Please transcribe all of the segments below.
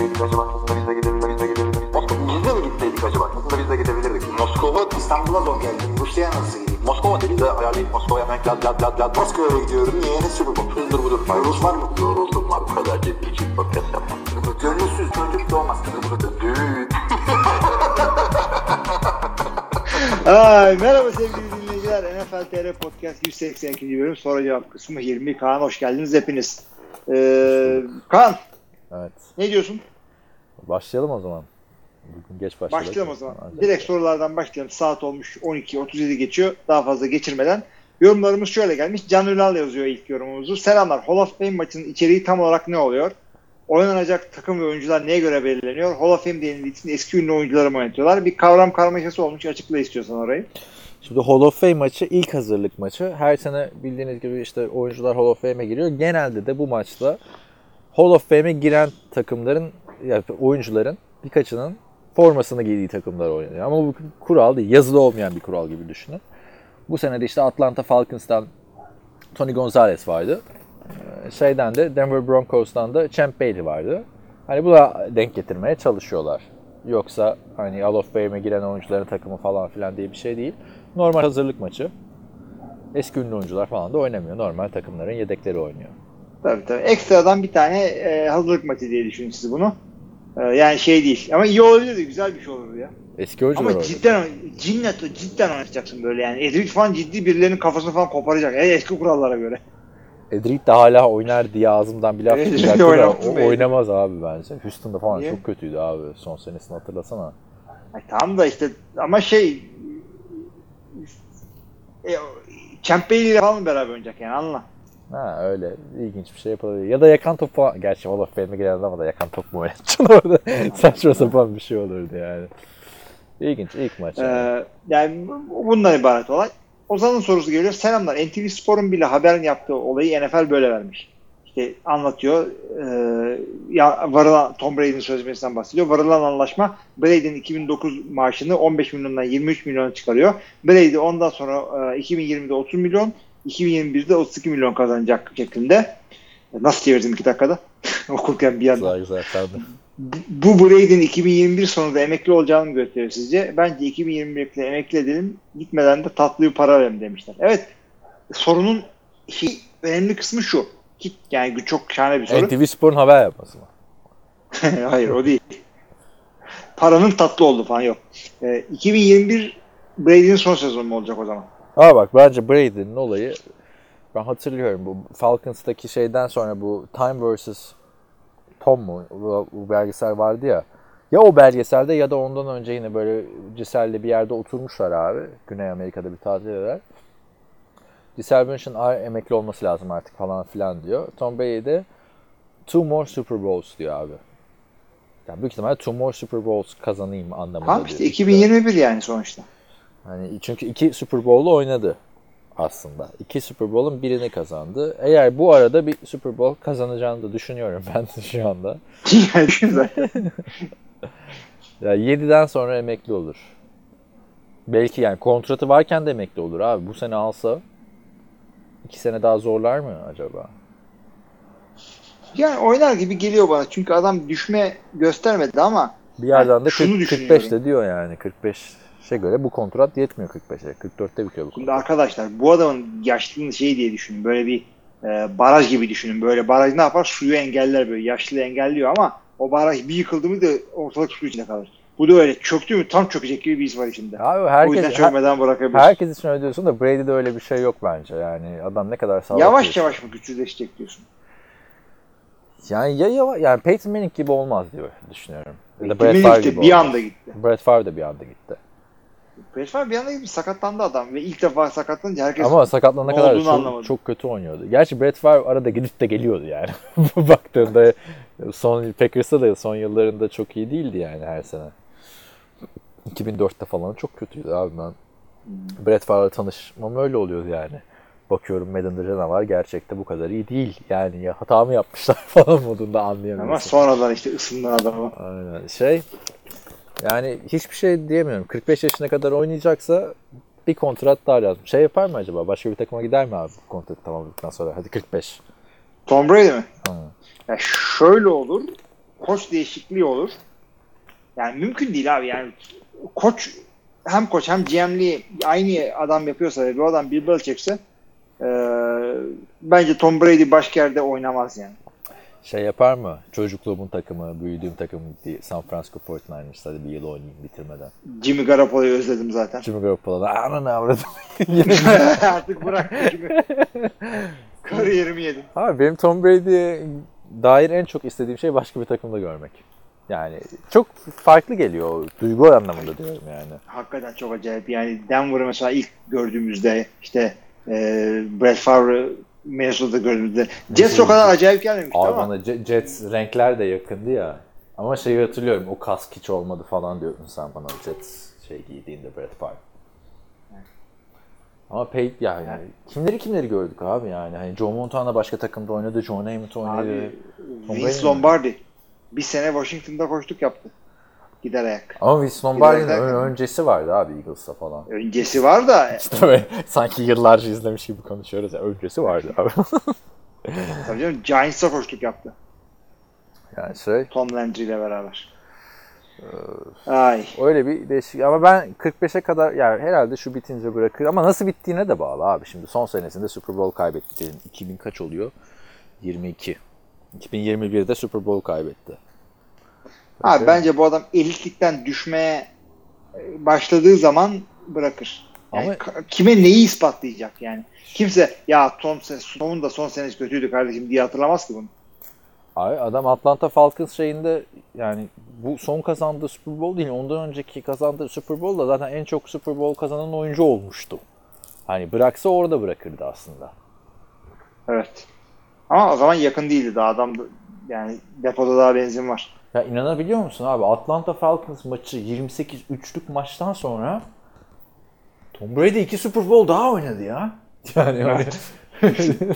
gitseydik acaba? Aslında biz de gidebilirdik. Biz de mi gitseydik acaba? Aslında biz de gidebilirdik. Moskova İstanbul'a zor geldi. Rusya'ya nasıl gideyim? Moskova dedi de ayarlayıp Moskova'ya hemen lad lad lad lad. Moskova'ya gidiyorum. Niye? Ne Super Bowl? Hızdır budur. Rus var mı? Yoruldum var. Bu kadar ciddi ciddi podcast yapmam. Gönülsüz çocuk doğmaz. Düğün. Ay, merhaba sevgili dinleyiciler. NFL TR Podcast 182. bölüm soru cevap kısmı 20. Kaan hoş geldiniz hepiniz. Ee, Kaan Evet. ne diyorsun? Başlayalım o zaman. Bugün geç başladık. Başlayalım o zaman. Hadi. Direkt sorulardan başlayalım. Saat olmuş 12.37 geçiyor. Daha fazla geçirmeden. Yorumlarımız şöyle gelmiş. Can Ünal yazıyor ilk yorumumuzu. Selamlar. Hall of Fame maçının içeriği tam olarak ne oluyor? Oynanacak takım ve oyuncular neye göre belirleniyor? Hall of Fame denildiği için eski ünlü oyuncuları mı oynatıyorlar? Bir kavram karmaşası olmuş. Açıkla istiyorsan orayı. Şimdi Hall of Fame maçı ilk hazırlık maçı. Her sene bildiğiniz gibi işte oyuncular Hall of Fame'e giriyor. Genelde de bu maçta Hall of Fame'e giren takımların yani oyuncuların birkaçının formasını giydiği takımlar oynuyor. Ama bu kural değil. Yazılı olmayan bir kural gibi düşünün. Bu sene de işte Atlanta Falcons'tan Tony Gonzalez vardı. Ee, Şeyden de Denver Broncos'tan da Champ Bailey vardı. Hani bu da denk getirmeye çalışıyorlar. Yoksa hani Hall of Fame'e giren oyuncuların takımı falan filan diye bir şey değil. Normal hazırlık maçı. Eski ünlü oyuncular falan da oynamıyor. Normal takımların yedekleri oynuyor. Tabii tabii. Ekstradan bir tane e, hazırlık maçı diye düşünün siz bunu. E, yani şey değil. Ama iyi olabilirdi. Güzel bir şey olurdu ya. Eski oyuncular Ama oynuyor. cidden cinnet cidden oynatacaksın böyle yani. Edric falan ciddi birilerinin kafasını falan koparacak. E, eski kurallara göre. Edric de hala oynar diye ağzımdan bir laf çıkacaktı da o oynamaz abi bence. Houston'da falan Niye? çok kötüydü abi. Son senesini hatırlasana. Ay, tamam da işte ama şey e, Champ Bailey ile falan beraber oynayacak yani anla. Ha öyle ilginç bir şey yapabilir. Ya da yakan top falan. Gerçi Hall of Fame'e giren adam da yakan top mu oynatacaksın orada? Saçma sapan bir şey olurdu yani. İlginç ilk maç. yani. Ee, yani bu- bundan ibaret olay. Ozan'ın sorusu geliyor. Selamlar. NTV Spor'un bile haberin yaptığı olayı NFL böyle vermiş. İşte anlatıyor. Ee, ya, varılan Tom Brady'nin sözleşmesinden bahsediyor. Varılan anlaşma Brady'nin 2009 maaşını 15 milyondan 23 milyona çıkarıyor. Brady ondan sonra e, 2020'de 30 milyon, 2021'de 32 milyon kazanacak şeklinde. Nasıl çevirdim iki dakikada? Okurken bir yandan. Güzel güzel. Bu Brady'nin 2021 sonunda emekli olacağını mı gösteriyor sizce? Bence 2021'de emekli edelim. Gitmeden de tatlı bir para verelim demişler. Evet. Sorunun önemli kısmı şu. Yani çok şahane bir soru. NTV Spor'un haber yapması mı? Hayır o değil. Paranın tatlı oldu falan yok. Ee, 2021 Brady'nin son sezonu mu olacak o zaman? Aa bak bence Brady'nin olayı ben hatırlıyorum bu Falcons'taki şeyden sonra bu Time vs. Tom mu? Bu, bu belgesel vardı ya. Ya o belgeselde ya da ondan önce yine böyle Giselle bir yerde oturmuşlar abi. Güney Amerika'da bir tatil eder. Giselle Bündchen "Ay, emekli olması lazım artık falan filan diyor. Tom Brady de two more Super Bowls diyor abi. Yani büyük ihtimalle two more Super Bowls kazanayım anlamında Tamam diyor. işte 2021 yani sonuçta. Hani çünkü iki Super Bowl'u oynadı aslında. İki Super Bowl'un birini kazandı. Eğer bu arada bir Super Bowl kazanacağını da düşünüyorum ben de şu anda. yani zaten. Ya 7'den sonra emekli olur. Belki yani kontratı varken de emekli olur abi. Bu sene alsa iki sene daha zorlar mı acaba? yani oynar gibi geliyor bana. Çünkü adam düşme göstermedi ama Bir yerden de şunu 40, düşünüyorum. 45 de diyor yani. 45 şey göre bu kontrat yetmiyor 45'e. 44'te bitiyor bu Şimdi kontrat. arkadaşlar bu adamın yaşlılığını şey diye düşünün. Böyle bir e, baraj gibi düşünün. Böyle baraj ne yapar? Suyu engeller böyle. Yaşlı engelliyor ama o baraj bir yıkıldı mı da ortalık su içinde kalır. Bu da öyle. Çöktü mü tam çökecek gibi bir his var içinde. Abi o yüzden herkes, çökmeden bırakabilir. herkes için öyle diyorsun da Brady'de öyle bir şey yok bence. Yani adam ne kadar sağlıklı. Yavaş yavaş mı güçsüzleşecek diyorsun? Yani ya yava, yani Peyton Manning gibi olmaz diyor düşünüyorum. Ya da Brett Favre gibi bir olmaz. anda gitti. Brett Favre de bir anda gitti. Favre bir anda gibi sakatlandı adam ve ilk defa sakatlanınca herkes Ama sakatlanana kadar çok, anlamadı. çok kötü oynuyordu. Gerçi Brett Favre arada gidip de geliyordu yani. Baktığında son Packers'ta da son yıllarında çok iyi değildi yani her sene. 2004'te falan çok kötüydü abi ben. Brett Favre'la tanışmam öyle oluyordu yani. Bakıyorum Madden'da canavar gerçekte bu kadar iyi değil. Yani ya hata mı yapmışlar falan modunda anlayamıyorsun. ama sonradan işte ısındın adamı. Aynen. Şey yani hiçbir şey diyemiyorum. 45 yaşına kadar oynayacaksa bir kontrat daha lazım. Şey yapar mı acaba? Başka bir takıma gider mi abi kontratı tamamladıktan sonra? Hadi 45. Tom Brady mi? Ya şöyle olur. koç değişikliği olur. Yani mümkün değil abi yani koç hem koç hem GM'liği aynı adam yapıyorsa bu adam bir çekse e, bence Tom Brady başka yerde oynamaz yani. Şey yapar mı? Çocukluğumun takımı, büyüdüğüm takım diye San Francisco 49ers hadi bir yıl oynayayım bitirmeden. Jimmy Garoppolo'yu özledim zaten. Jimmy Garoppolo'da ananı avradım. Artık bırak Jimmy. Kariyerimi yedim. Abi benim Tom Brady'ye dair en çok istediğim şey başka bir takımda görmek. Yani çok farklı geliyor. Duygu anlamında diyorum yani. Hakikaten çok acayip. Yani Denver'ı mesela ilk gördüğümüzde işte e, Brett Favre Minnesota'da gördüğümüzde Jets o kadar acayip gelmemişti Abi ama. bana Jets renkler de yakındı ya. Ama şeyi hatırlıyorum o kask hiç olmadı falan diyordun sen bana Jets şey giydiğinde Brett Favre. Ama Pey yani kimleri kimleri gördük abi yani. Hani Joe Montana başka takımda oynadı, John Hammond oynadı. Abi, Vince? Lombardi bir sene Washington'da koştuk yaptı. Gider ayak. Ama Vince Lombardi'nin ön- öncesi vardı abi Eagles'ta falan. Öncesi var da İşte böyle sanki yıllarca izlemiş gibi konuşuyoruz ya. Öncesi vardı abi. tabii canım Giants'a koştuk yaptı. yani şey Tom Landry ile beraber. Ay. öyle bir değişik ama ben 45'e kadar yani herhalde şu bitince bırakır ama nasıl bittiğine de bağlı abi. Şimdi son senesinde Super Bowl kaybetti diyelim. 2000 kaç oluyor? 22. 2021'de Super Bowl kaybetti. Abi bence bu adam elitlikten düşmeye e, başladığı zaman bırakır. Yani Ama- kime neyi ispatlayacak yani? Kimse ya Tom Tom'un da son senesi kötüydü kardeşim diye hatırlamaz ki bunu. Abi adam Atlanta Falcons şeyinde yani bu son kazandığı Super Bowl değil ondan önceki kazandığı Super Bowl'da zaten en çok Super Bowl kazanan oyuncu olmuştu. Hani bıraksa orada bırakırdı aslında. Evet. Ama o zaman yakın değildi daha adam da- yani depoda daha benzin var. Ya inanabiliyor musun abi Atlanta Falcons maçı 28-3'lük maçtan sonra Tom Brady iki Super Bowl daha oynadı ya. Yani öyle-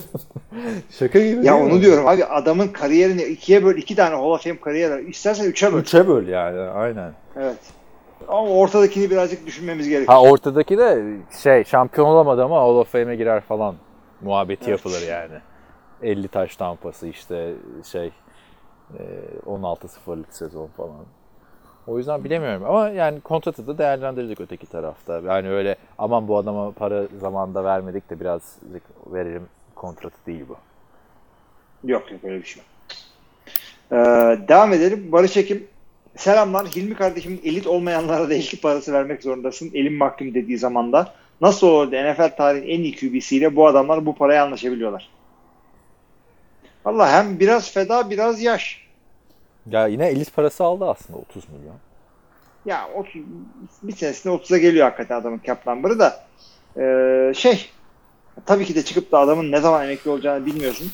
Şaka gibi Ya onu mi? diyorum abi adamın kariyerini ikiye böl iki tane Hall of Fame kariyeri var. İstersen üçe böl. Üçe böl yani aynen. Evet. Ama ortadakini birazcık düşünmemiz gerekiyor. Ha ortadaki de şey şampiyon olamadı ama Hall of Fame'e girer falan muhabbeti Evet. yapılır yani. 50 taş tampası işte şey 16-0'lık sezon falan. O yüzden bilemiyorum ama yani kontratı da değerlendirecek öteki tarafta. Yani öyle aman bu adama para zamanında vermedik de biraz verelim kontratı değil bu. Yok yok öyle bir şey yok. Ee, devam edelim. Barış Ekim. Selamlar. Hilmi kardeşimin elit olmayanlara da elit parası vermek zorundasın. Elim mahkum dediği zamanda. Nasıl olur da NFL tarihinin en iyi QB'siyle bu adamlar bu paraya anlaşabiliyorlar? Valla hem biraz feda biraz yaş. Ya yine elit parası aldı aslında 30 milyon. Ya 30, bir senesinde 30'a geliyor hakikaten adamın cap number'ı da. Ee, şey tabii ki de çıkıp da adamın ne zaman emekli olacağını bilmiyorsun.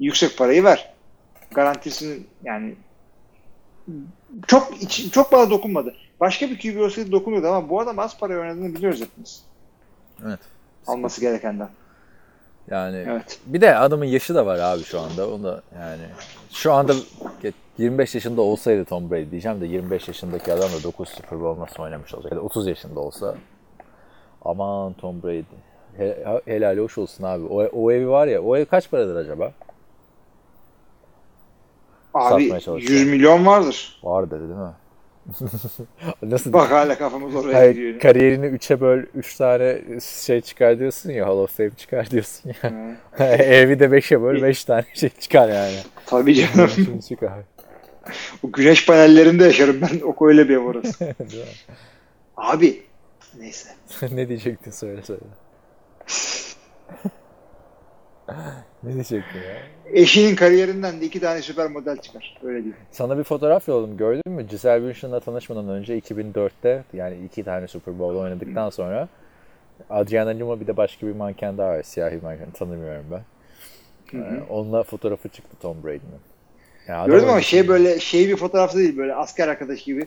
Yüksek parayı ver. Garantisini yani çok çok bana dokunmadı. Başka bir QB olsaydı dokunuyordu ama bu adam az para oynadığını biliyoruz hepimiz. Evet. Alması gerekenden. Yani Evet. bir de adamın yaşı da var abi şu anda. Onu da yani şu anda 25 yaşında olsaydı Tom Brady diyeceğim de 25 yaşındaki adam da 9 Super Bowl nasıl oynamış olacak? Ya da 30 yaşında olsa aman Tom Brady. He, helal hoş olsun abi. O, o evi var ya o ev kaç paradır acaba? Abi Satmaya çalışıyor. 100 milyon vardır. Var dedi değil mi? Nasıl? Bak hala kafamız oraya Hayır, gidiyor. kariyerini 3'e böl 3 tane şey çıkar diyorsun ya Hall of Fame çıkar diyorsun ya. Evi de 5'e böl 5 tane şey çıkar yani. Tabii canım. Şimdi çıkar. O güneş panellerinde yaşarım ben. O öyle bir ev orası. Abi neyse. ne diyecektin söyle söyle. Ne diyecektin ya? Eşinin kariyerinden de iki tane süper model çıkar. Öyle diyeyim. Sana bir fotoğraf yolladım gördün mü? Giselle Bündchen'la tanışmadan önce 2004'te yani iki tane Super Bowl oynadıktan sonra Adriana Lima bir de başka bir manken daha var. Siyahi manken tanımıyorum ben. Ee, onunla fotoğrafı çıktı Tom Brady'nin. Yani Gördüm ama şey böyle şey bir fotoğrafta değil böyle asker arkadaş gibi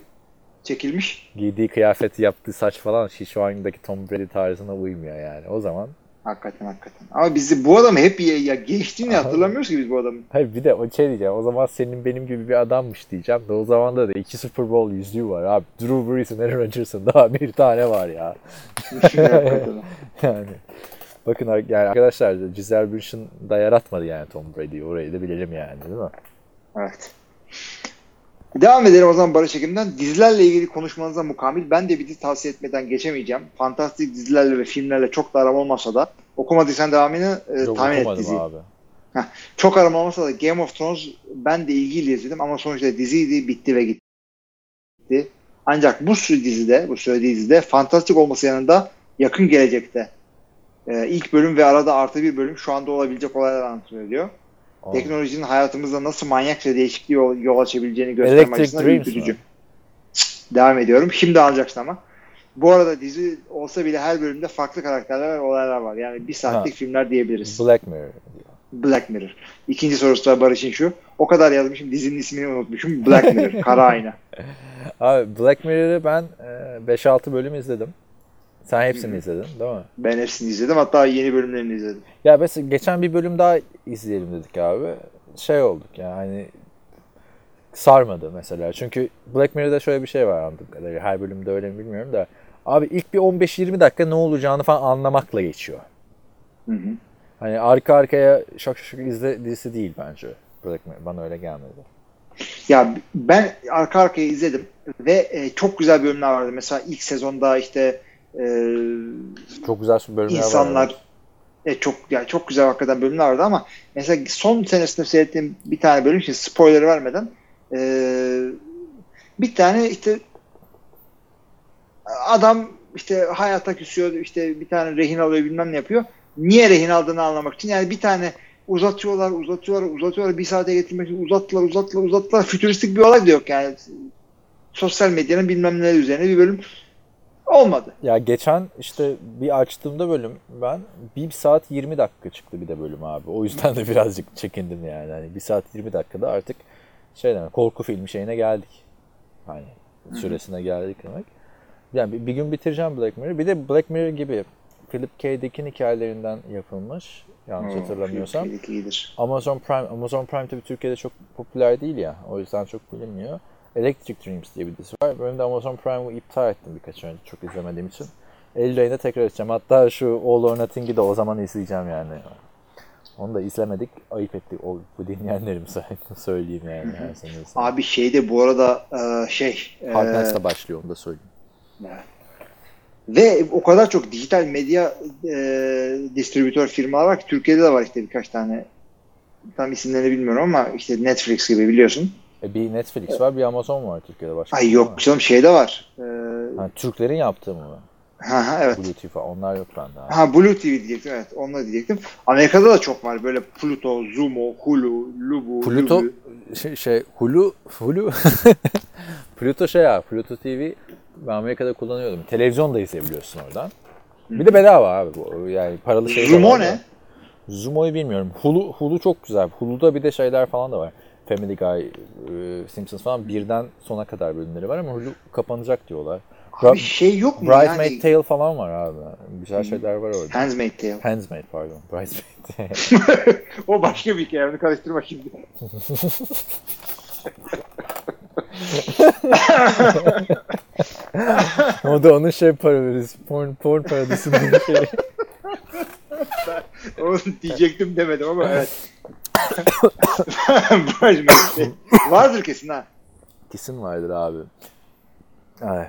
çekilmiş. Giydiği kıyafeti yaptığı saç falan şu andaki Tom Brady tarzına uymuyor yani. O zaman Hakikaten hakikaten. Ama bizi bu adamı hep ya, ya geçtiğini Aha. hatırlamıyoruz ki biz bu adamı. Hayır bir de o şey diyeceğim. O zaman senin benim gibi bir adammış diyeceğim. De o zaman da iki Super Bowl yüzüğü var abi. Drew Brees'in, Aaron Rodgers'ın daha bir tane var ya. Yani bakın yani arkadaşlar Giselle Bündchen da yaratmadı yani Tom Brady'yi. Orayı da bilelim yani değil mi? evet. Devam edelim o zaman Barış Ekim'den. Dizilerle ilgili konuşmanıza mukamil. Ben de bir dizi tavsiye etmeden geçemeyeceğim. Fantastik dizilerle ve filmlerle çok da aram olmasa da okumadıysan devamını e, Yok tahmin et diziyi. abi. Çok aram olmasa da Game of Thrones ben de ilgiyle izledim ama sonuçta diziydi, bitti ve gitti. Ancak bu sürü dizide, bu söylediği dizide fantastik olması yanında yakın gelecekte e, ilk bölüm ve arada artı bir bölüm şu anda olabilecek olaylar anlatılıyor diyor. Aa. Teknolojinin hayatımızda nasıl manyakça değişikliğe yol, yol açabileceğini gösterme Electric açısından ürkütücü. Devam ediyorum. Şimdi alacaksın ama. Bu arada dizi olsa bile her bölümde farklı karakterler ve olaylar var. Yani bir saatlik Ha. filmler diyebiliriz. Black Mirror. Black Mirror. İkinci sorusu da Barış'ın şu. O kadar yazmışım dizinin ismini unutmuşum. Black Mirror. Kara ayna. Abi Black Mirror'ı ben e, 5-6 bölüm izledim. Sen hepsini izledin değil mi? Ben hepsini izledim. Hatta yeni bölümlerini izledim. Ya mesela geçen bir bölüm daha izleyelim dedik abi. Şey olduk yani hani sarmadı mesela. Çünkü Black Mirror'da şöyle bir şey var anladığım kadarıyla. Her bölümde öyle mi bilmiyorum da. Abi ilk bir 15-20 dakika ne olacağını falan anlamakla geçiyor. Hı hı. Hani arka arkaya şak şak şak izle dizisi değil bence. Black Mirror. Bana öyle gelmedi. Ya ben arka arkaya izledim ve e, çok güzel bölümler vardı. Mesela ilk sezonda işte e, Çok güzel bölümler var. insanlar e, çok yani çok güzel hakikaten bölümler vardı ama mesela son senesinde seyrettiğim bir tane bölüm için spoiler vermeden e, bir tane işte adam işte hayata küsüyor işte bir tane rehin alıyor bilmem ne yapıyor. Niye rehin aldığını anlamak için yani bir tane uzatıyorlar uzatıyorlar uzatıyorlar bir saate getirmek için uzattılar uzattılar uzattılar fütüristik bir olay da yok yani sosyal medyanın bilmem ne üzerine bir bölüm olmadı. Ya geçen işte bir açtığımda bölüm ben 1 saat 20 dakika çıktı bir de bölüm abi. O yüzden de birazcık çekindim yani. Hani 1 saat 20 dakikada artık şey demek korku filmi şeyine geldik. Hani süresine geldik demek. Yani bir, bir gün bitireceğim Black Mirror. Bir de Black Mirror gibi Philip K. Dick'in hikayelerinden yapılmış. Yanlış Hmm, hatırlamıyorsam. Amazon Prime Amazon Prime tabii Türkiye'de çok popüler değil ya. O yüzden çok bilinmiyor. Electric Dreams diye bir dizi var. Ben de Amazon Prime'ı iptal ettim birkaç önce çok izlemediğim için. Eylül ayında tekrar edeceğim. Hatta şu All or Nothing'i de o zaman izleyeceğim yani. Onu da izlemedik. Ayıp etti o, bu dinleyenlerim söyleyeyim yani. İzledim. Abi şeyde bu arada e, şey e, Hard Knights'la başlıyor onu da söyleyeyim. ve o kadar çok dijital medya e, distribütör firmalar var ki Türkiye'de de var işte birkaç tane tam isimlerini bilmiyorum ama işte Netflix gibi biliyorsun. E bir Netflix var bir Amazon var Türkiye'de başka. Ay bir yok var. canım şeyde var. E, Ha, Türklerin yaptığı mı? ha, ha, evet. Blue TV falan. Onlar yok bende. abi. Ha Blue TV diyecektim evet onları diyecektim. Amerika'da da çok var böyle Pluto, Zumo, Hulu, Lubu, Pluto Lubu. şey, şey Hulu Hulu Pluto şey ya Pluto TV ben Amerika'da kullanıyordum. Televizyon da izleyebiliyorsun oradan. Bir de bedava abi bu. Yani paralı şey de Zumo ne? Zumo'yu bilmiyorum. Hulu, Hulu çok güzel. Hulu'da bir de şeyler falan da var. Family Guy, e, Simpsons falan birden sona kadar bölümleri var ama Hulu kapanacak diyorlar. Abi Bra- şey yok mu Bridesmaid yani? Tale falan var abi. Güzel şeyler var orada. Handmaid's Tale. Handsmaid pardon. Bridesmaid Tale. o başka bir hikaye onu karıştırma şimdi. o da onun şey parodisi. Porn, porn parodisinin bir şey. Onu diyecektim demedim ama evet. Bridesmaid Tale. Vardır kesin ha. Kesin vardır abi. Ay,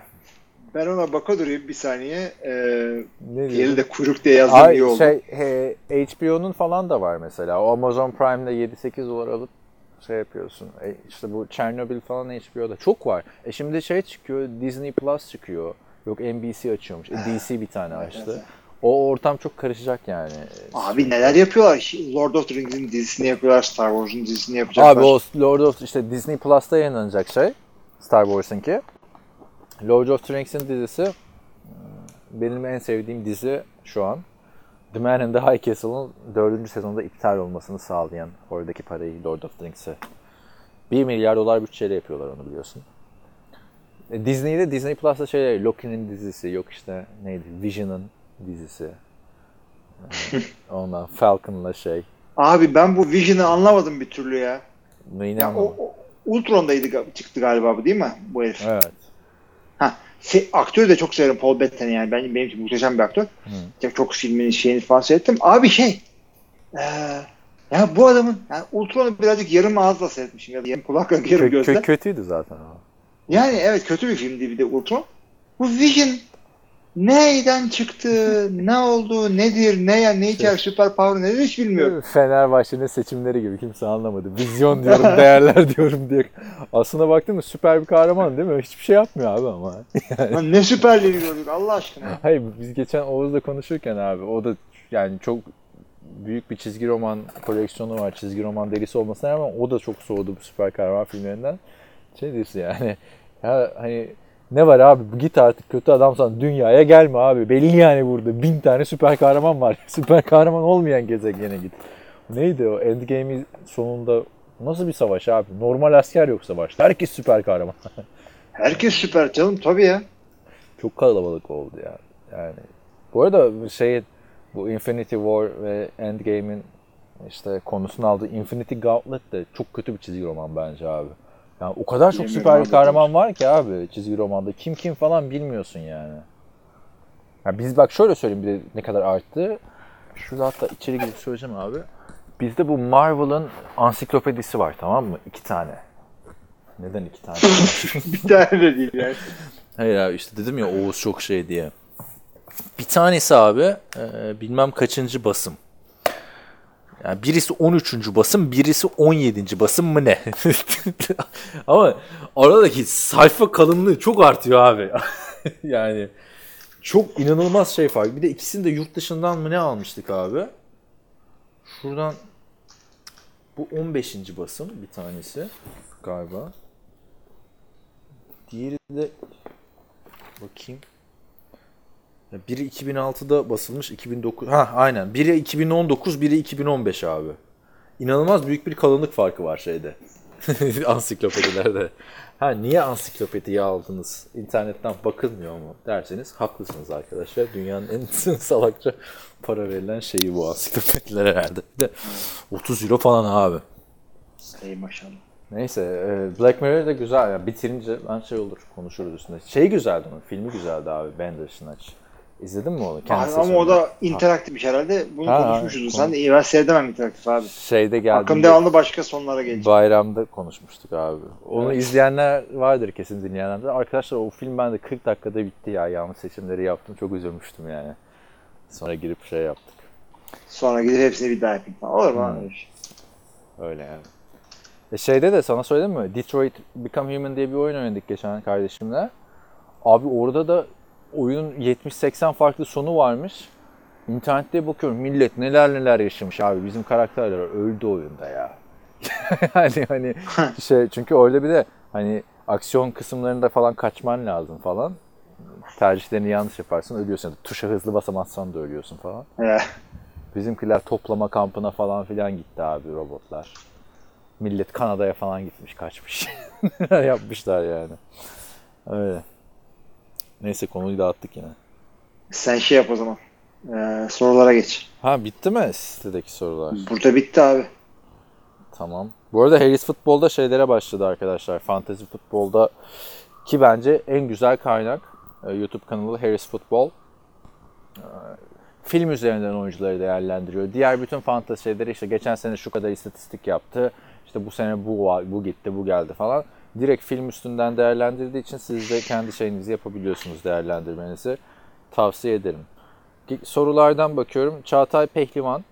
Ben ona baka durayım bir saniye. Ee, ne de kuyruk diye yazdım iyi Ay, oldu. şey, he, HBO'nun falan da var mesela. O Amazon Prime'de 7-8 dolar alıp şey yapıyorsun. E, işte bu Chernobyl falan HBO'da çok var. E şimdi şey çıkıyor, Disney Plus çıkıyor. Yok NBC açıyormuş. E, DC bir tane açtı. O ortam çok karışacak yani. Abi neler yapıyorlar? Lord of the Rings'in dizisini yapıyorlar. Star Wars'un dizisini yapacaklar. Abi o Lord of işte Disney Plus'ta yayınlanacak şey. Star Wars'ınki. Lord of the Rings'in dizisi e, benim en sevdiğim dizi şu an. The Man in the High Castle'ın dördüncü sezonda iptal olmasını sağlayan oradaki parayı Lord of the Rings'e. 1 milyar dolar bütçeyle yapıyorlar onu biliyorsun. E, Disney'de Disney Plus'ta şey Loki'nin dizisi yok işte neydi Vision'ın dizisi. E, Ondan Falcon'la şey. Abi ben bu Vision'ı anlamadım bir türlü ya. Neyini ya o, o Ultron'daydı çıktı galiba bu değil mi bu herif? Evet. Ha, se- aktörü de çok severim Paul Bettany yani. Ben, benim için muhteşem bir aktör. Hı. Çok, filminin şeyini falan seyrettim. Abi şey eee Ya bu adamın yani Ultron'u birazcık yarım ağızla seyretmişim ya da yarım kulakla yarım Kö- gözle. kö- kötüydü zaten. Yani evet kötü bir filmdi bir de Ultron. Bu Vision neyden çıktı, ne oldu, nedir, ne ya, ne içer, süper power nedir hiç bilmiyorum. Fenerbahçe'nin seçimleri gibi kimse anlamadı. Vizyon diyorum, değerler diyorum diye. Aslında baktın mı süper bir kahraman değil mi? Hiçbir şey yapmıyor abi ama. Lan ne süperleri gördük Allah aşkına. Hayır biz geçen Oğuz'la konuşurken abi o da yani çok büyük bir çizgi roman koleksiyonu var. Çizgi roman delisi olmasına rağmen o da çok soğudu bu süper kahraman filmlerinden. Şey diyorsun yani ya hani ne var abi git artık kötü adamsan dünyaya gelme abi. Belli yani burada bin tane süper kahraman var. süper kahraman olmayan gezegene git. Neydi o Endgame'in sonunda nasıl bir savaş abi? Normal asker yok savaşta. Herkes süper kahraman. Herkes süper canım tabii ya. Çok kalabalık oldu ya. Yani bu arada şey bu Infinity War ve Endgame'in işte konusunu aldığı Infinity Gauntlet de çok kötü bir çizgi roman bence abi. Yani o kadar çok süper bir kahraman var ki abi çizgi romanda. Kim kim falan bilmiyorsun yani. Ya biz bak şöyle söyleyeyim bir de ne kadar arttı. Şurada hatta içeri girip söyleyeceğim abi. Bizde bu Marvel'ın ansiklopedisi var tamam mı? İki tane. Neden iki tane? Bir tane de değil yani. Hayır abi işte dedim ya Oğuz çok şey diye. Bir tanesi abi e, bilmem kaçıncı basım. Yani birisi 13. basım, birisi 17. basım mı ne? Ama aradaki sayfa kalınlığı çok artıyor abi. yani çok inanılmaz şey fark. Bir de ikisini de yurt dışından mı ne almıştık abi? Şuradan bu 15. basım bir tanesi galiba. Diğeri de bakayım. Biri 2006'da basılmış, 2009. Ha aynen. Biri 2019, biri 2015 abi. İnanılmaz büyük bir kalınlık farkı var şeyde. Ansiklopedilerde. Ha niye ansiklopediyi aldınız? İnternetten bakılmıyor mu derseniz haklısınız arkadaşlar. Dünyanın en salakça para verilen şeyi bu ansiklopediler herhalde. Bir de 30 euro falan abi. Ey maşallah. Neyse e, Black Mirror da güzel. Yani bitirince ben şey olur konuşuruz üstünde. Şey güzeldi onun. Filmi güzeldi abi. Bandersnatch. İzledin mi onu? Abi Kendisi ama o da interaktif herhalde. Bunu Ha, konuşmuşuz. Sen de iyi ben seyredemem interaktif abi. Şeyde geldi. Akım devamlı başka sonlara gelecek. Bayramda konuşmuştuk abi. Onu Evet. izleyenler vardır kesin dinleyenler de. Arkadaşlar o film bende 40 dakikada bitti ya. Yanlış seçimleri yaptım. Çok üzülmüştüm yani. Sonra girip şey yaptık. Sonra gidip hepsini bir daha yapayım. Olur mu? Hmm. Öyle bir şey. Öyle yani. E şeyde de sana söyledim mi? Detroit Become Human diye bir oyun oynadık geçen kardeşimle. Abi orada da oyunun 70-80 farklı sonu varmış. İnternette bakıyorum millet neler neler yaşamış abi. Bizim karakterler öldü oyunda ya. yani hani şey çünkü orada bir de hani aksiyon kısımlarında falan kaçman lazım falan. Tercihlerini yanlış yaparsın ölüyorsun. Tuşa hızlı basamazsan da ölüyorsun falan. Bizimkiler toplama kampına falan filan gitti abi robotlar. Millet Kanada'ya falan gitmiş kaçmış. Yapmışlar yani. Öyle. Neyse konuyu dağıttık yine. Sen şey yap o zaman. Ee, sorulara geç. Ha bitti mi sitedeki sorular? Burada bitti abi. Tamam. Bu arada Harris Futbol'da şeylere başladı arkadaşlar. Fantasy futbolda ki bence en güzel kaynak e, YouTube kanalı Harris Futbol. E, Film üzerinden oyuncuları değerlendiriyor. Diğer bütün fantasy şeyleri işte geçen sene şu kadar istatistik yaptı. İşte bu sene bu var, bu gitti, bu geldi falan. Direkt film üstünden değerlendirdiği için siz de kendi şeyinizi yapabiliyorsunuz değerlendirmenizi. Tavsiye ederim. Sorulardan bakıyorum. Çağatay Pehlivan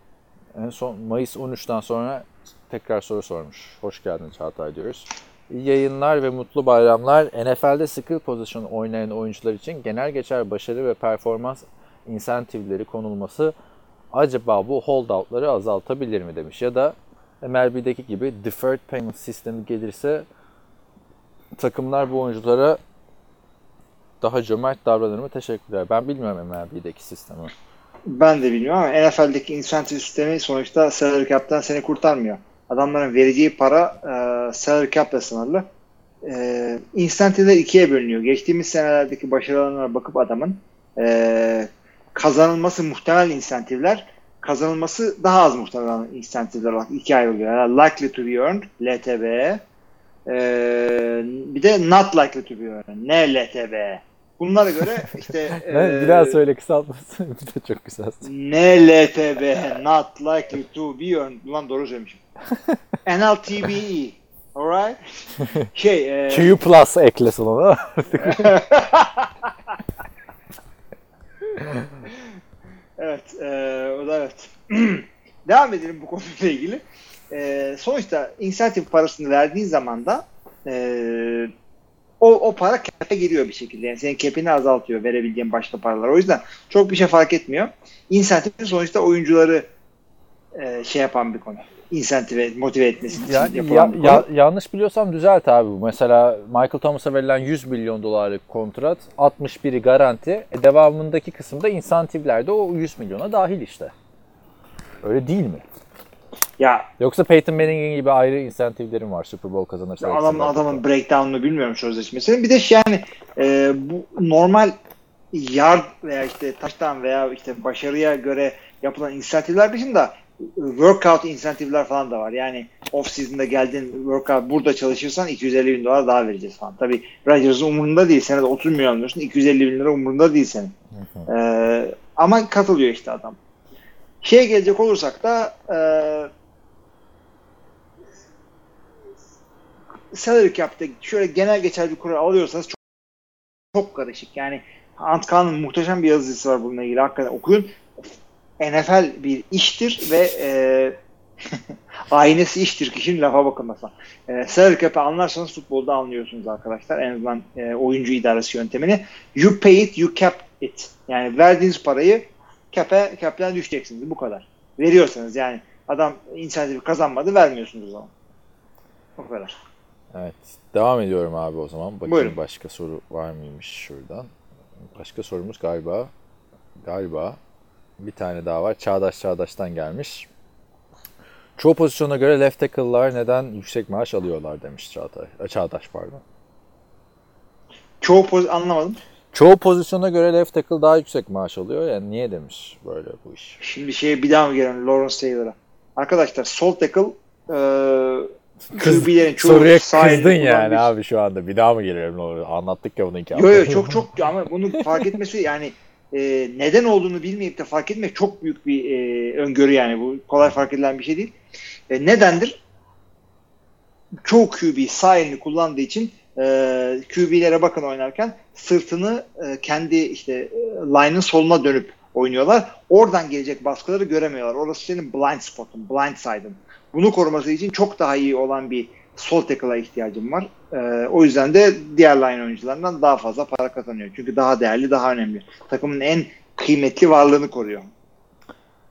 en son Mayıs 13'ten sonra tekrar soru sormuş. Hoş geldin Çağatay diyoruz. İyi yayınlar ve mutlu bayramlar. NFL'de skill pozisyon oynayan oyuncular için genel geçer başarı ve performans insentivleri konulması acaba bu holdoutları azaltabilir mi demiş. Ya da MLB'deki gibi deferred payment sistemi gelirse takımlar bu oyunculara daha cömert davranır mı? Teşekkürler. Ben bilmiyorum MLB'deki sistemi. Ben de bilmiyorum ama NFL'deki incentive sistemi sonuçta salary cap'ten seni kurtarmıyor. Adamların vereceği para e, salary cap'le sınırlı. E, incentive'ler ikiye bölünüyor. Geçtiğimiz senelerdeki başarılarına bakıp adamın e, kazanılması muhtemel incentive'ler kazanılması daha az muhtemel incentive'ler olarak ikiye ayrılıyor. Yani likely to be earned, LTV, e, bir de not likely to be earned, NLTV Bunlara göre işte Ben bir daha söyle kısaltmasın. bir de çok güzel. NLTB not likely to be earned. Ulan doğru söylemişim. NLTBE. Alright? Şey, e, Q plus eklesin ona. evet, e, o da evet. Devam edelim bu konuyla ilgili. E, sonuçta insentif parasını verdiğin zaman da e, o, o para cap'e giriyor bir şekilde. Yani senin cap'ini azaltıyor verebildiğin başka paralar. O yüzden çok bir şey fark etmiyor. İnsentif sonuçta oyuncuları e, şey yapan bir konu. İnsentive, motive etmesi için Yani yapılan ya- bir konu. ya- yanlış biliyorsam düzelt abi bu. Mesela Michael Thomas'a verilen 100 milyon dolarlık kontrat 61'i garanti. E, devamındaki kısımda insentifler de o 100 milyona dahil işte. Öyle değil mi? Ya Yoksa Peyton Manning'in gibi ayrı insentiflerim var Super Bowl kazanırsa. adam, adamın breakdown'unu bilmiyorum sözleşmesinin. Bir de şey yani e, bu normal yard veya işte taştan veya işte başarıya göre yapılan insentifler dışında workout insentifler falan da var. Yani off season'da geldin workout burada çalışırsan 250 bin dolar daha vereceğiz falan. Tabii Rodgers'ın umurunda değil. Senede 30 milyon alıyorsun. 250 bin lira umurunda değil senin. Ee, ama katılıyor işte adam. Şeye gelecek olursak da e, salary cap'te şöyle genel geçer bir kural alıyorsanız çok, çok karışık. Yani Ant Kahn'ın muhteşem bir yazısı var bununla ilgili. Hakikaten okuyun. NFL bir iştir ve e, aynesi iştir kişinin lafa bakılmasa. E, salary cap'i anlarsanız futbolda anlıyorsunuz arkadaşlar. En azından e, oyuncu idaresi yöntemini. You pay it, you cap it. Yani verdiğiniz parayı cap'e, cap'ten düşeceksiniz. Bu kadar. Veriyorsanız yani adam inisiyatif kazanmadı vermiyorsunuz o zaman. O kadar. Evet. Devam ediyorum abi o zaman. Bakayım Buyurun. başka soru var mıymış şuradan. Başka sorumuz galiba galiba bir tane daha var. Çağdaş Çağdaş'tan gelmiş. Çoğu pozisyona göre left tackle'lar neden yüksek maaş alıyorlar demiş Çağdaş. Çağdaş pardon. Çoğu poz anlamadım. Çoğu pozisyona göre left tackle daha yüksek maaş alıyor. Yani niye demiş böyle bu iş. Şimdi şeye bir daha mı gelelim Lawrence Taylor'a? Arkadaşlar sol tackle e, QB'lerin çoğu Soruya kızdın yani bir- abi şu anda. Bir daha mı geliyorum? Doğru. Anlattık ya bunu iki Yo hafta. yo çok çok ama bunu fark etmesi yani e, neden olduğunu bilmeyip de fark etmek çok büyük bir e, öngörü yani bu kolay fark edilen bir şey değil. E, nedendir? Çoğu QB sağ elini kullandığı için e, QB'lere bakın oynarken sırtını e, kendi işte e, line'ın soluna dönüp oynuyorlar. Oradan gelecek baskıları göremiyorlar. Orası senin blind spot'un, blind side'ın. Bunu koruması için çok daha iyi olan bir sol tackle'a ihtiyacım var. Ee, o yüzden de diğer line oyuncularından daha fazla para kazanıyor. Çünkü daha değerli, daha önemli. Takımın en kıymetli varlığını koruyor.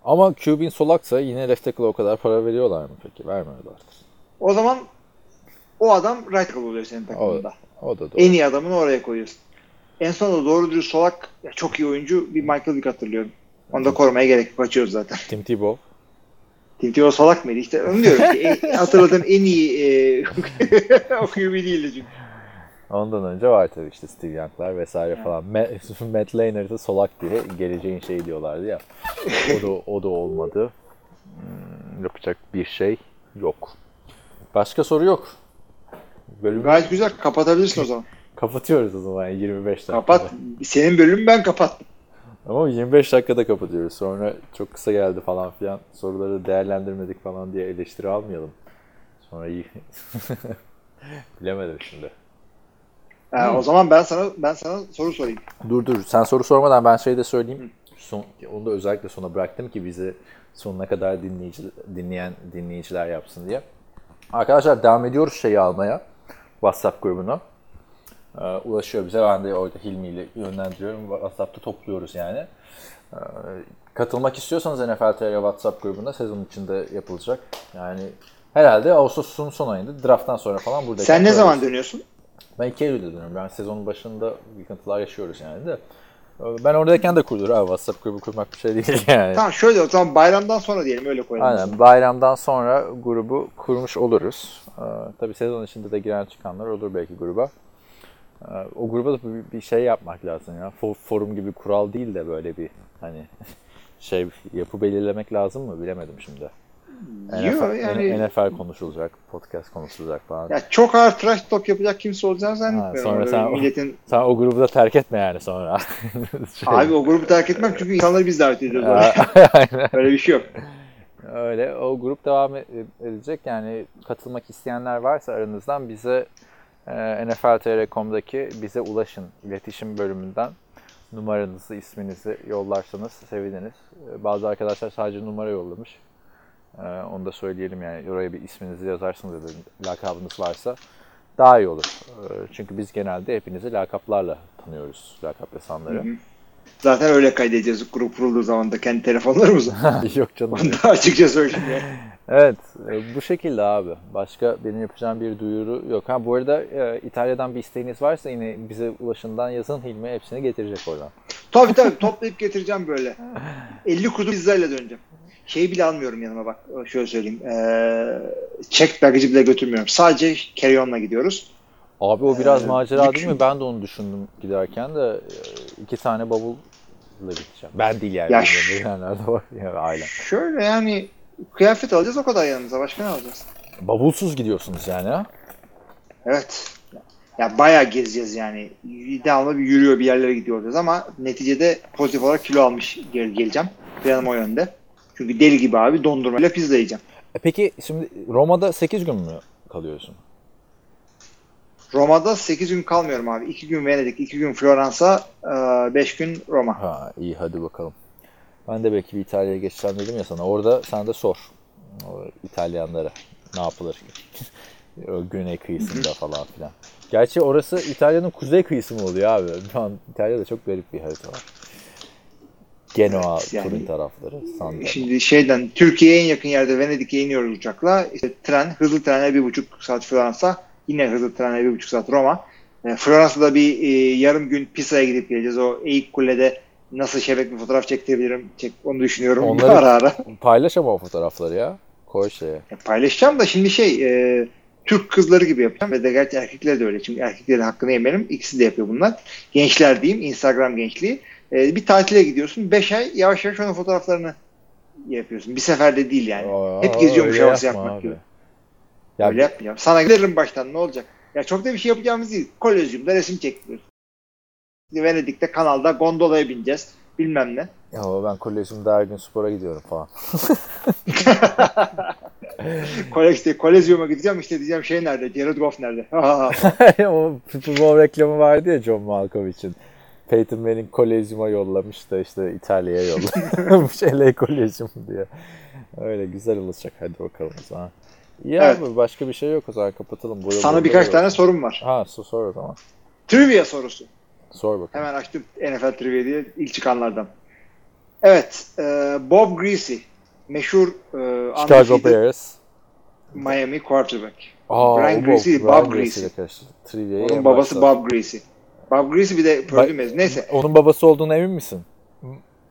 Ama QB'in solaksa yine left tackle'a o kadar para veriyorlar mı peki? Vermiyorlar. O zaman o adam right tackle oluyor senin takımında. O da doğru. En iyi adamını oraya koyuyorsun. En sonunda doğru dürüst solak çok iyi oyuncu bir Michael Vick hatırlıyorum. Onu da korumaya gerek yok. Kaçıyoruz zaten. Tim Tebow. Tim Tebow salak mıydı? İşte onu diyorum ki en- hatırladığım en iyi e, QB değildi çünkü. Ondan önce var tabii işte Steve Young'lar vesaire falan. Matt, Matt Leinart'ı solak diye geleceğin şey diyorlardı ya. O da, o da olmadı. Hmm, yapacak bir şey yok. Başka soru yok. Bölümü Gayet güzel. Kapatabilirsin o zaman. Kapatıyoruz o zaman 25 dakika. Kapat. Senin bölümün ben kapat. Ama 25 dakikada kapatıyoruz. Sonra çok kısa geldi falan filan. Soruları değerlendirmedik falan diye eleştiri almayalım. Sonra iyi. Bilemedim şimdi. Ha, o zaman ben sana ben sana soru sorayım. Dur dur sen soru sormadan ben şey de söyleyeyim. Son, onu da özellikle sona bıraktım ki bizi sonuna kadar dinleyici, dinleyen dinleyiciler yapsın diye. Arkadaşlar devam ediyoruz şeyi almaya. WhatsApp grubuna. Ee, ulaşıyor bize. Ben de orada Hilmi ile yönlendiriyorum. WhatsApp'ta topluyoruz yani. Ee, katılmak istiyorsanız NFL TR WhatsApp grubunda sezon içinde yapılacak. Yani herhalde Ağustos'un son ayında drafttan sonra falan burada. Sen ne zaman dönüyorsun? Ben iki Eylül'de dönüyorum. Ben sezonun başında yıkıntılar yaşıyoruz yani de. Ben oradayken de kurulur abi. WhatsApp grubu kurmak bir şey değil yani. Tamam şöyle o zaman bayramdan sonra diyelim öyle koyalım. Aynen. Bayramdan sonra grubu kurmuş oluruz. Ee, tabii sezon içinde de giren çıkanlar olur belki gruba. Ee, o gruba da bir, şey yapmak lazım ya. For- forum gibi kural değil de böyle bir hani şey yapı belirlemek lazım mı bilemedim şimdi. Yok NFL, yani NFL konuşulacak, podcast konuşulacak falan. ya çok ağır trash talk yapacak kimse olacağını zannetmiyorum. sonra Orada sen- milletin Sen o grubu da terk etme yani sonra. Şey- abi o grubu terk etmem çünkü insanları biz davet ediyoruz. Aynen. Öyle bir şey yok. Öyle. O grup devam e- edecek. Yani katılmak isteyenler varsa aranızdan bize e, NFL.tr.com'daki bize ulaşın. iletişim bölümünden numaranızı, isminizi yollarsanız seviniriz. E, Bazı arkadaşlar sadece numara yollamış. E, Onu da söyleyelim yani. Oraya bir isminizi yazarsınız ya da lakabınız varsa daha iyi olur. Çünkü biz genelde hepinizi lakaplarla tanıyoruz. Lakap insanları. Zaten öyle kaydedeceğiz grup kurulduğu zaman da kendi telefonlarımızı. Yok canım. Onu da açıkça söyleyeyim. Evet, e, bu şekilde abi. Başka benim yapacağım bir duyuru yok. Ha bu arada e, İtalya'dan bir isteğiniz varsa yine bize ulaşından yazın Hilmi hepsini getirecek oradan. Tabii tabii toplayıp getireceğim böyle. 50 kutu pizzayla döneceğim. Şeyi bile almıyorum yanıma bak. Şöyle söyleyeyim. Ee, check bagajı bile götürmüyorum. Sadece carry-on'la gidiyoruz. Abi o biraz Ee, macera yük- değil mi? Ben de onu düşündüm giderken de e, iki tane bavulla gideceğim. Ben değil yani. Ya Ya şu- de var ya ailem. Şöyle yani kıyafet alacağız o kadar yanımıza. Başka ne alacağız? Bavulsuz gidiyorsunuz yani ha? Evet. Ya bayağı gezeceğiz yani. Devamlı bir yürüyor bir yerlere gidiyoruz ama neticede pozitif olarak kilo almış gel geleceğim. Planım o yönde. Çünkü deli gibi abi dondurmayla pizza yiyeceğim. E peki şimdi Roma'da 8 gün mü kalıyorsun? Roma'da 8 gün kalmıyorum abi. 2 gün Venedik, 2 gün Floransa, 5 gün Roma. Ha iyi hadi bakalım. Ben de belki bir İtalya'ya geçeceğim dedim ya sana. Orada sen de sor. İtalyanlara ne yapılır? güney kıyısında falan filan. Gerçi orası İtalya'nın kuzey kıyısı mı oluyor abi? Şu an İtalya'da çok garip bir harita var. Genoa, Evet, yani- tarafları. Sandal. Şimdi şeyden Türkiye'ye en yakın yerde Venedik'e iniyoruz uçakla. İşte tren, hızlı trenle bir buçuk saat Floransa. Yine hızlı trenle bir buçuk saat Roma. E, Floransa'da bir e, yarım gün Pisa'ya gidip geleceğiz. O Eğik Kule'de nasıl şebek bir fotoğraf çektirebilirim çek, onu düşünüyorum Onları- ara ara. Paylaş ama o fotoğrafları ya. Koy şeye. Paylaşacağım da şimdi şey e, Türk kızları gibi yapacağım ve de gerçi erkekler de öyle. Çünkü erkeklerin hakkını yemeyelim. İkisi de yapıyor bunlar. Gençler diyeyim. Instagram gençliği. E, bir tatile gidiyorsun. 5 ay yavaş yavaş onun fotoğraflarını yapıyorsun. Bir seferde değil yani. Aa, Hep geziyormuş havası yapma yapmak abi. gibi. Ya Öyle yapmayacağım. Sana gelirim baştan ne olacak? Ya çok da bir şey yapacağımız değil. Kolezyumda resim çektiriyoruz. Venedik'te kanalda gondolaya bineceğiz. Bilmem ne. Ya ben kolezyumda her gün spora gidiyorum falan. Kole, işte, kolezyuma gideceğim işte diyeceğim şey nerede? Jared Goff nerede? o futbol reklamı vardı ya John Malkovich'in. Peyton Manning kolezyuma yollamış da işte İtalya'ya yollamış. LA kolezyum diye. Öyle güzel olacak. Hadi bakalım o zaman. İyi Evet. abi başka bir şey yok o zaman kapatalım. Burada Sana birkaç tane sorum var. Ha sor, sor o zaman. Trivia sorusu. Sor bakalım. Hemen açtım NFL Trivia diye ilk çıkanlardan. Evet. e, Bob Greasy. Meşhur e, Chicago Bears. Miami quarterback. Aa, Brian Greasy, Brian Bob Greasy Greasy. Onun babası başta- Bob Greasy. Bob Greasy bir de Purdue mezunu. Neyse. Onun babası olduğuna emin misin?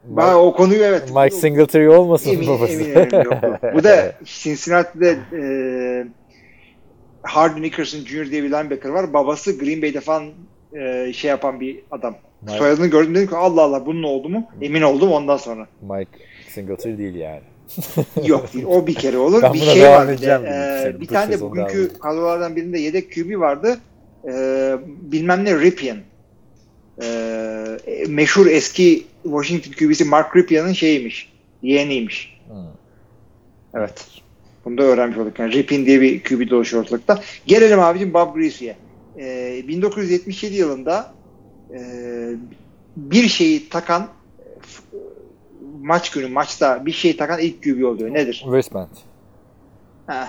Ben o konuyu evet. Mike Singletary olmasın Emin, babası? eminim yok. Bu da Cincinnati'de e, Hardy Nickerson Jr. diye bir linebacker var. Babası Green Bay'de falan e, şey yapan bir adam. Mike- Soyadını gördüm dedim ki Allah Allah bunun oldu mu? Emin oldum ondan sonra. Mike Singletary değil yani. Yok değil. O bir kere olur. Ben bir şey var bir de. e, bir tane de bugünkü kadrolardan birinde yedek QB vardı. E, bilmem ne Ripien. E, meşhur eski Washington QB'si Mark Ripien'in şeyiymiş. Yeğeniymiş. Hmm. Evet. Bunu da öğrenmiş olduk. Yani Ripin diye bir QB dolaşıyor ortalıkta. Gelelim abicim Bob Greasy'ye. Ee, 1977 yılında e, bir şeyi takan f- maç günü maçta bir şeyi takan ilk QB oluyor. Nedir? Wristband. Ha,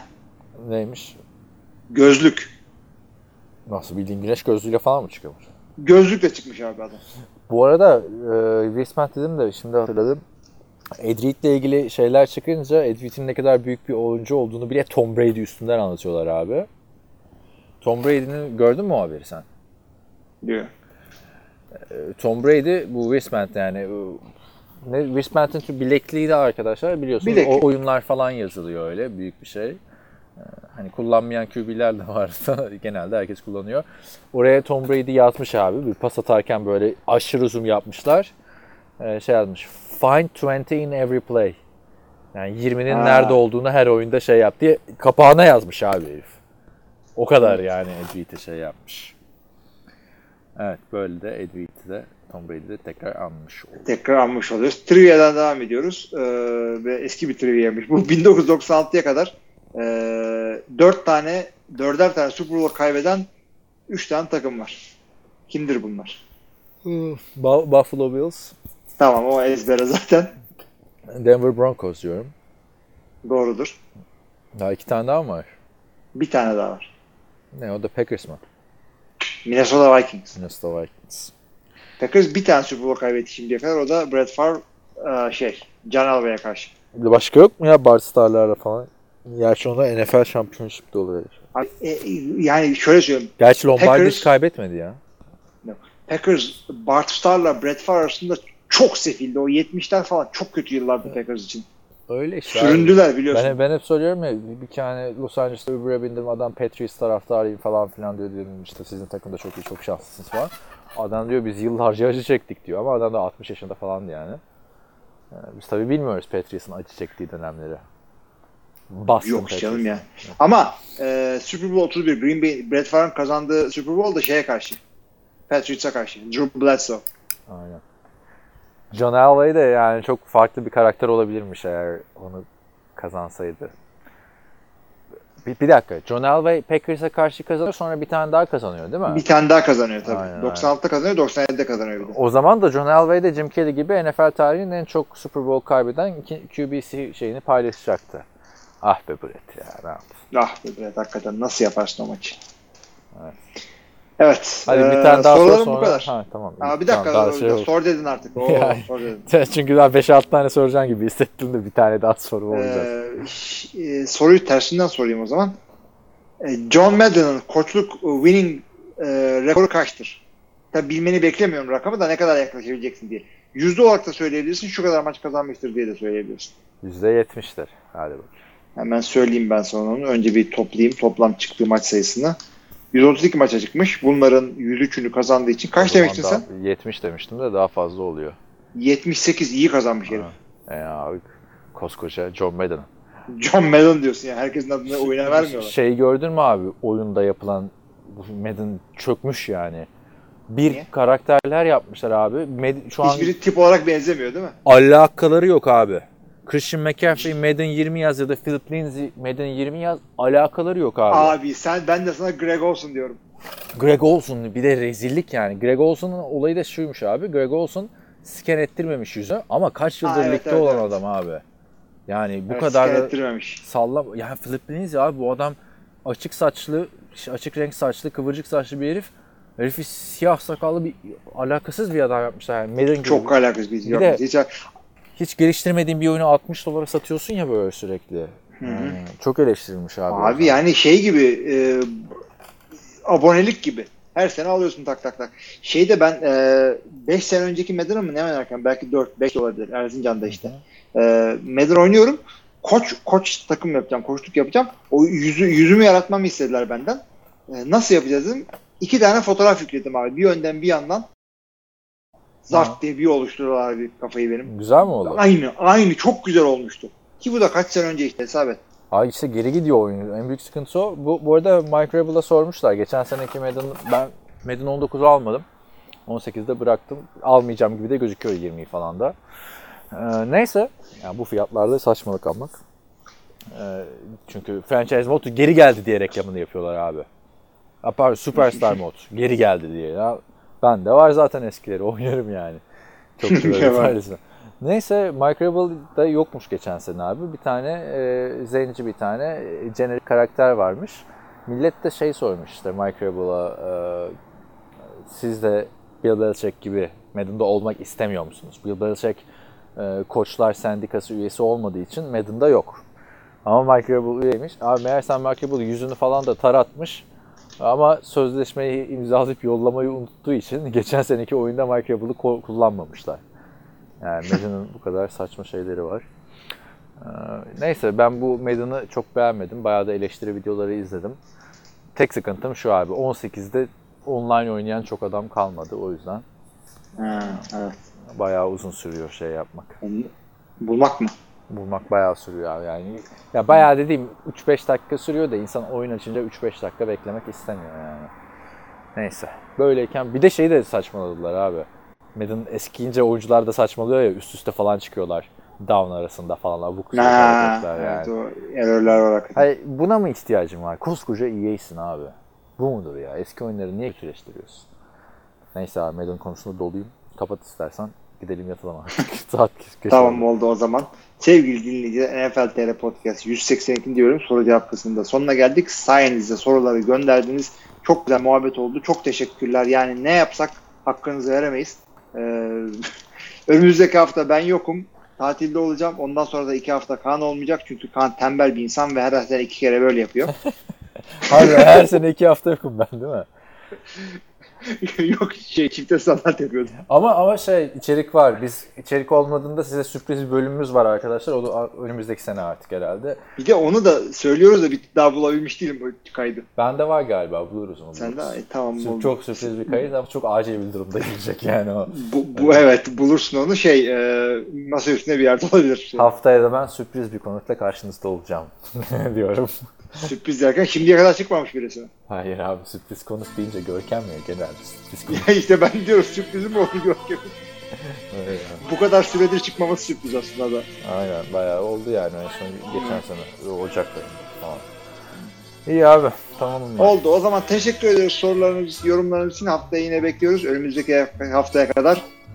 Neymiş? gözlük. Nasıl bildiğin güneş gözlüğüyle falan mı çıkıyormuş? Gözlükle çıkmış abi adam. Bu arada e, wristband dedim de şimdi hatırladım. Ed Reed'le ilgili şeyler çıkınca Ed Reed'in ne kadar büyük bir oyuncu olduğunu bile Tom Brady üstünden anlatıyorlar abi. Tom Brady'nin gördün mü o haberi sen? Diyor. E, Tom Brady bu wristband yani e, ne wristband'in bilekliği de arkadaşlar biliyorsunuz. Bileklik. O oyunlar falan yazılıyor öyle büyük bir şey. E, Hani kullanmayan QB'ler de varsa genelde herkes kullanıyor. Oraya Tom Brady yazmış abi. Bir pas atarken böyle aşırı zoom yapmışlar. E, şey yazmış. Find 20 in every play. Yani 20'nin Ha. nerede olduğunu her oyunda şey yap diye kapağına yazmış abi herif. O kadar yani Edwit'i şey yapmış. Evet böyle de Edwit'i de Tom Brady'de tekrar anmış oldu. Tekrar almış oluyoruz. Trivia'dan devam ediyoruz. Ee, ve eski bir trivia'ymış. Bu 1996'ya kadar e, 4 tane, 4'er tane Super Bowl kaybeden 3 tane takım var. Kimdir bunlar? Bu- Buffalo Bills, Tamam o ezbere zaten. Denver Broncos diyorum. Doğrudur. Daha iki tane daha mı var? Bir tane daha var. Ne o da Packers mı? Minnesota Vikings. Minnesota Vikings. Packers bir tane Super Bowl kaybetti şimdiye kadar. O da Brett Favre e, şey, Can Elway'e karşı. Başka yok mu ya Bart Star'larla falan? Gerçi onda NFL Championship'te oluyor. Abi, e, yani şöyle söyleyeyim. Gerçi Lombardi Packers- hiç kaybetmedi ya. Packers, Bart Starr'la Brett Favre arasında çok sefildi. O 70'ler falan çok kötü yıllardı Packers için. Öyle işte. abi. Süründüler biliyorsun. Ben, ben hep söylüyorum ya bir tane Los Angeles'ta Uber'e bindim adam Patriots taraftarıyım falan filan diyor dedim işte sizin takımda çok iyi çok şanslısınız falan. Adam diyor biz yıllarca acı çektik diyor ama adam da 60 yaşında falandı yani. Yani biz tabii bilmiyoruz Patriots'ın acı çektiği dönemleri. Boston Yok Patriots. canım ya. Ama e, Super Bowl 31 Green Bay Brett Favre'ın kazandığı Super Bowl da şeye karşı. Patriots'a karşı. Drew Bledsoe. Aynen. John Elway de yani çok farklı bir karakter olabilirmiş eğer onu kazansaydı. Bir, bir dakika. John Elway Packers'a karşı kazanıyor sonra bir tane daha kazanıyor değil mi? Bir tane daha kazanıyor tabii. Aynen, 96'da kazanıyor, 97'de kazanıyor bir de. O zaman da John Elway de Jim Kelly gibi NFL tarihinin en çok Super Bowl kaybeden QB'si şeyini paylaşacaktı. Ah be Brett ya ne yaptın? Ah be Brett hakikaten nasıl yaparsın o maçı? Evet. Evet. Hadi bir e, tane daha sor sorularım sonra. bu kadar. Ha tamam. Aa, bir Tamam, dakika daha şey sor dedin artık. Oo, Yani. sor dedin. Çünkü daha 5-6 tane soracağım gibi hissettim de bir tane daha soru olacak. Ee, ş- e, soruyu tersinden sorayım o zaman. E, John Madden'ın koçluk e, winning e, rekoru kaçtır? Tabii bilmeni beklemiyorum rakamı da ne kadar yaklaşabileceksin diye. Yüzde olarak da söyleyebilirsin. Şu kadar maç kazanmıştır diye de söyleyebilirsin. %70'tir. Hadi bakalım. Hemen söyleyeyim ben sana onu. Önce bir toplayayım. Toplam çıktığı maç sayısını. 132 maça çıkmış. Bunların 103'ünü kazandığı için. Kaç demiştin sen? 70 demiştim de daha fazla oluyor. 78 iyi kazanmış herif. E abi koskoca John Madden. John Madden diyorsun yani. Herkesin adını oyuna vermiyorlar. Şey gördün mü abi oyunda yapılan bu Madden çökmüş yani. Bir Niye? karakterler yapmışlar abi. Med- şu an Hiçbiri tip olarak benzemiyor değil mi? alakaları yok abi. Christian McCaffrey Madden 20 yaz ya da Philip Lindsay Madden 20 yaz alakaları yok abi. Abi sen ben de sana Greg Olson diyorum. Greg Olson bir de rezillik yani. Greg Olson'un olayı da şuymuş abi. Greg Olson scan ettirmemiş yüzü ama kaç yıldır Ha, evet, ligde evet, olan evet. adam abi. Yani bu Evet, kadar da sallam yani Philip Lindsay abi bu adam açık saçlı, açık renk saçlı, kıvırcık saçlı bir herif. Herifi siyah sakallı bir alakasız bir adam yapmışlar. Yani Madden gibi. Çok alakasız bir, Bir de- Hiç, Hiç geliştirmediğin bir oyunu 60 dolara satıyorsun ya böyle sürekli. Hmm, çok eleştirilmiş abi. abi yani şey gibi e, abonelik gibi. Her sene alıyorsun tak tak tak. Şeyde ben 5 sene önceki Madden'ı mı ne oynarken belki 4 5 olabilir Erzincan'da işte. E, Madden oynuyorum. Koç koç takım yapacağım, koçluk yapacağım. O yüzü yüzümü yaratmamı istediler benden. E, nasıl yapacağız dedim. İki tane fotoğraf yükledim abi. Bir önden bir yandan. Zart diye bir oluşturuyorlar bir kafayı benim. Güzel mi oldu? Aynı, aynı çok güzel olmuştu. Ki bu da kaç sene önce işte hesap et. Abi işte geri gidiyor oyun. En büyük sıkıntı o. Bu, bu arada Mike Rebel'a sormuşlar. Geçen seneki Madden, ben Madden 19'u almadım. 18'de bıraktım. Almayacağım gibi de gözüküyor 20'yi falan da. Ee, neyse. Yani bu fiyatlarda saçmalık almak. Ee, çünkü franchise modu geri geldi diye reklamını yapıyorlar abi. Ha, pardon, Superstar mod geri geldi diye. Ya, ben de var zaten eskileri oynarım yani. Çok faydası. Neyse Mike Rebel'da yokmuş geçen sene abi. Bir tane e, zenci bir tane e, jenerik karakter varmış. Millet de şey sormuş işte Mike Rebel'a e, siz de Bill Belichick gibi Madden'da olmak istemiyor musunuz? Bill Belichick e, koçlar sendikası üyesi olmadığı için Madden'da yok. Ama Rebel üyeymiş. Abi meğersem Mike Rebel yüzünü falan da taratmış. Ama sözleşmeyi imzalayıp yollamayı unuttuğu için geçen seneki oyunda Mike ko- kullanmamışlar. Yani Madden'ın bu kadar saçma şeyleri var. Ee, neyse ben bu Madden'ı çok beğenmedim. Bayağı da eleştiri videoları izledim. Tek sıkıntım şu abi. 18'de online oynayan çok adam kalmadı o yüzden. Ha, evet. Bayağı uzun sürüyor şey yapmak. Bulmak mı? Bulmak bayağı sürüyor abi yani. Ya bayağı dediğim 3-5 dakika sürüyor da insan oyun açınca 3-5 dakika beklemek istemiyor yani. Neyse. Böyleyken bir de şeyi de saçmaladılar abi. Madden eskiyince oyuncular da saçmalıyor ya üst üste falan çıkıyorlar. Down arasında falan abuk Ha, hareketler yani. evet, o errorlar hakikaten. Hayır, buna mı ihtiyacın var? Koskoca EA'sin abi. Bu mudur ya? Eski oyunları niye kötüleştiriyorsun? Neyse abi Madden konusunda doluyum. Kapat istersen. Gidelim yatalım artık. Saat Tamam oldu. o zaman. Sevgili dinleyiciler NFL TR Podcast 182 diyorum soru cevap kısmında sonuna geldik. Sayenizde soruları gönderdiniz. Çok güzel muhabbet oldu. Çok teşekkürler. Yani ne yapsak hakkınızı veremeyiz. Ee, önümüzdeki hafta ben yokum. Tatilde olacağım. Ondan sonra da iki hafta Kaan olmayacak. Çünkü Kaan tembel bir insan ve her sene iki kere böyle yapıyor. Abi her sene iki hafta yokum ben değil mi? Yok şey çifte standart yapıyordum. Ama ama şey içerik var. Biz içerik olmadığında size sürpriz bir bölümümüz var arkadaşlar. O da önümüzdeki sene artık herhalde. Bir de onu da söylüyoruz da bir daha bulabilmiş değilim bu kaydı. Bende var galiba buluruz onu. Sen de ay, tamam Sür-. Çok sürpriz bir kayıt ama çok acil bir durumda gelecek yani o. Bu, bu evet bulursun onu şey e, masa üstünde bir yerde olabilir. Haftaya da ben sürpriz bir konukla karşınızda olacağım diyorum. Sürpriz derken şimdiye kadar çıkmamış birisi. Hayır abi sürpriz konuk deyince Görkem ya genelde sürpriz konuk. Ya işte ben diyorum sürprizim mi oldu Görkem? Bu kadar süredir çıkmaması sürpriz aslında da. Aynen bayağı oldu yani en son geçen sene Ocak ayında falan. İyi abi tamam. mı? Oldu. O zaman teşekkür ediyoruz sorularınız, yorumlarınız için. Haftaya yine bekliyoruz. Önümüzdeki haftaya kadar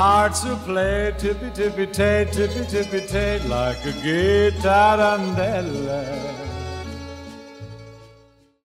Hearts will play tippy tippy tay, tippy tippy tay, like a gay tarantella.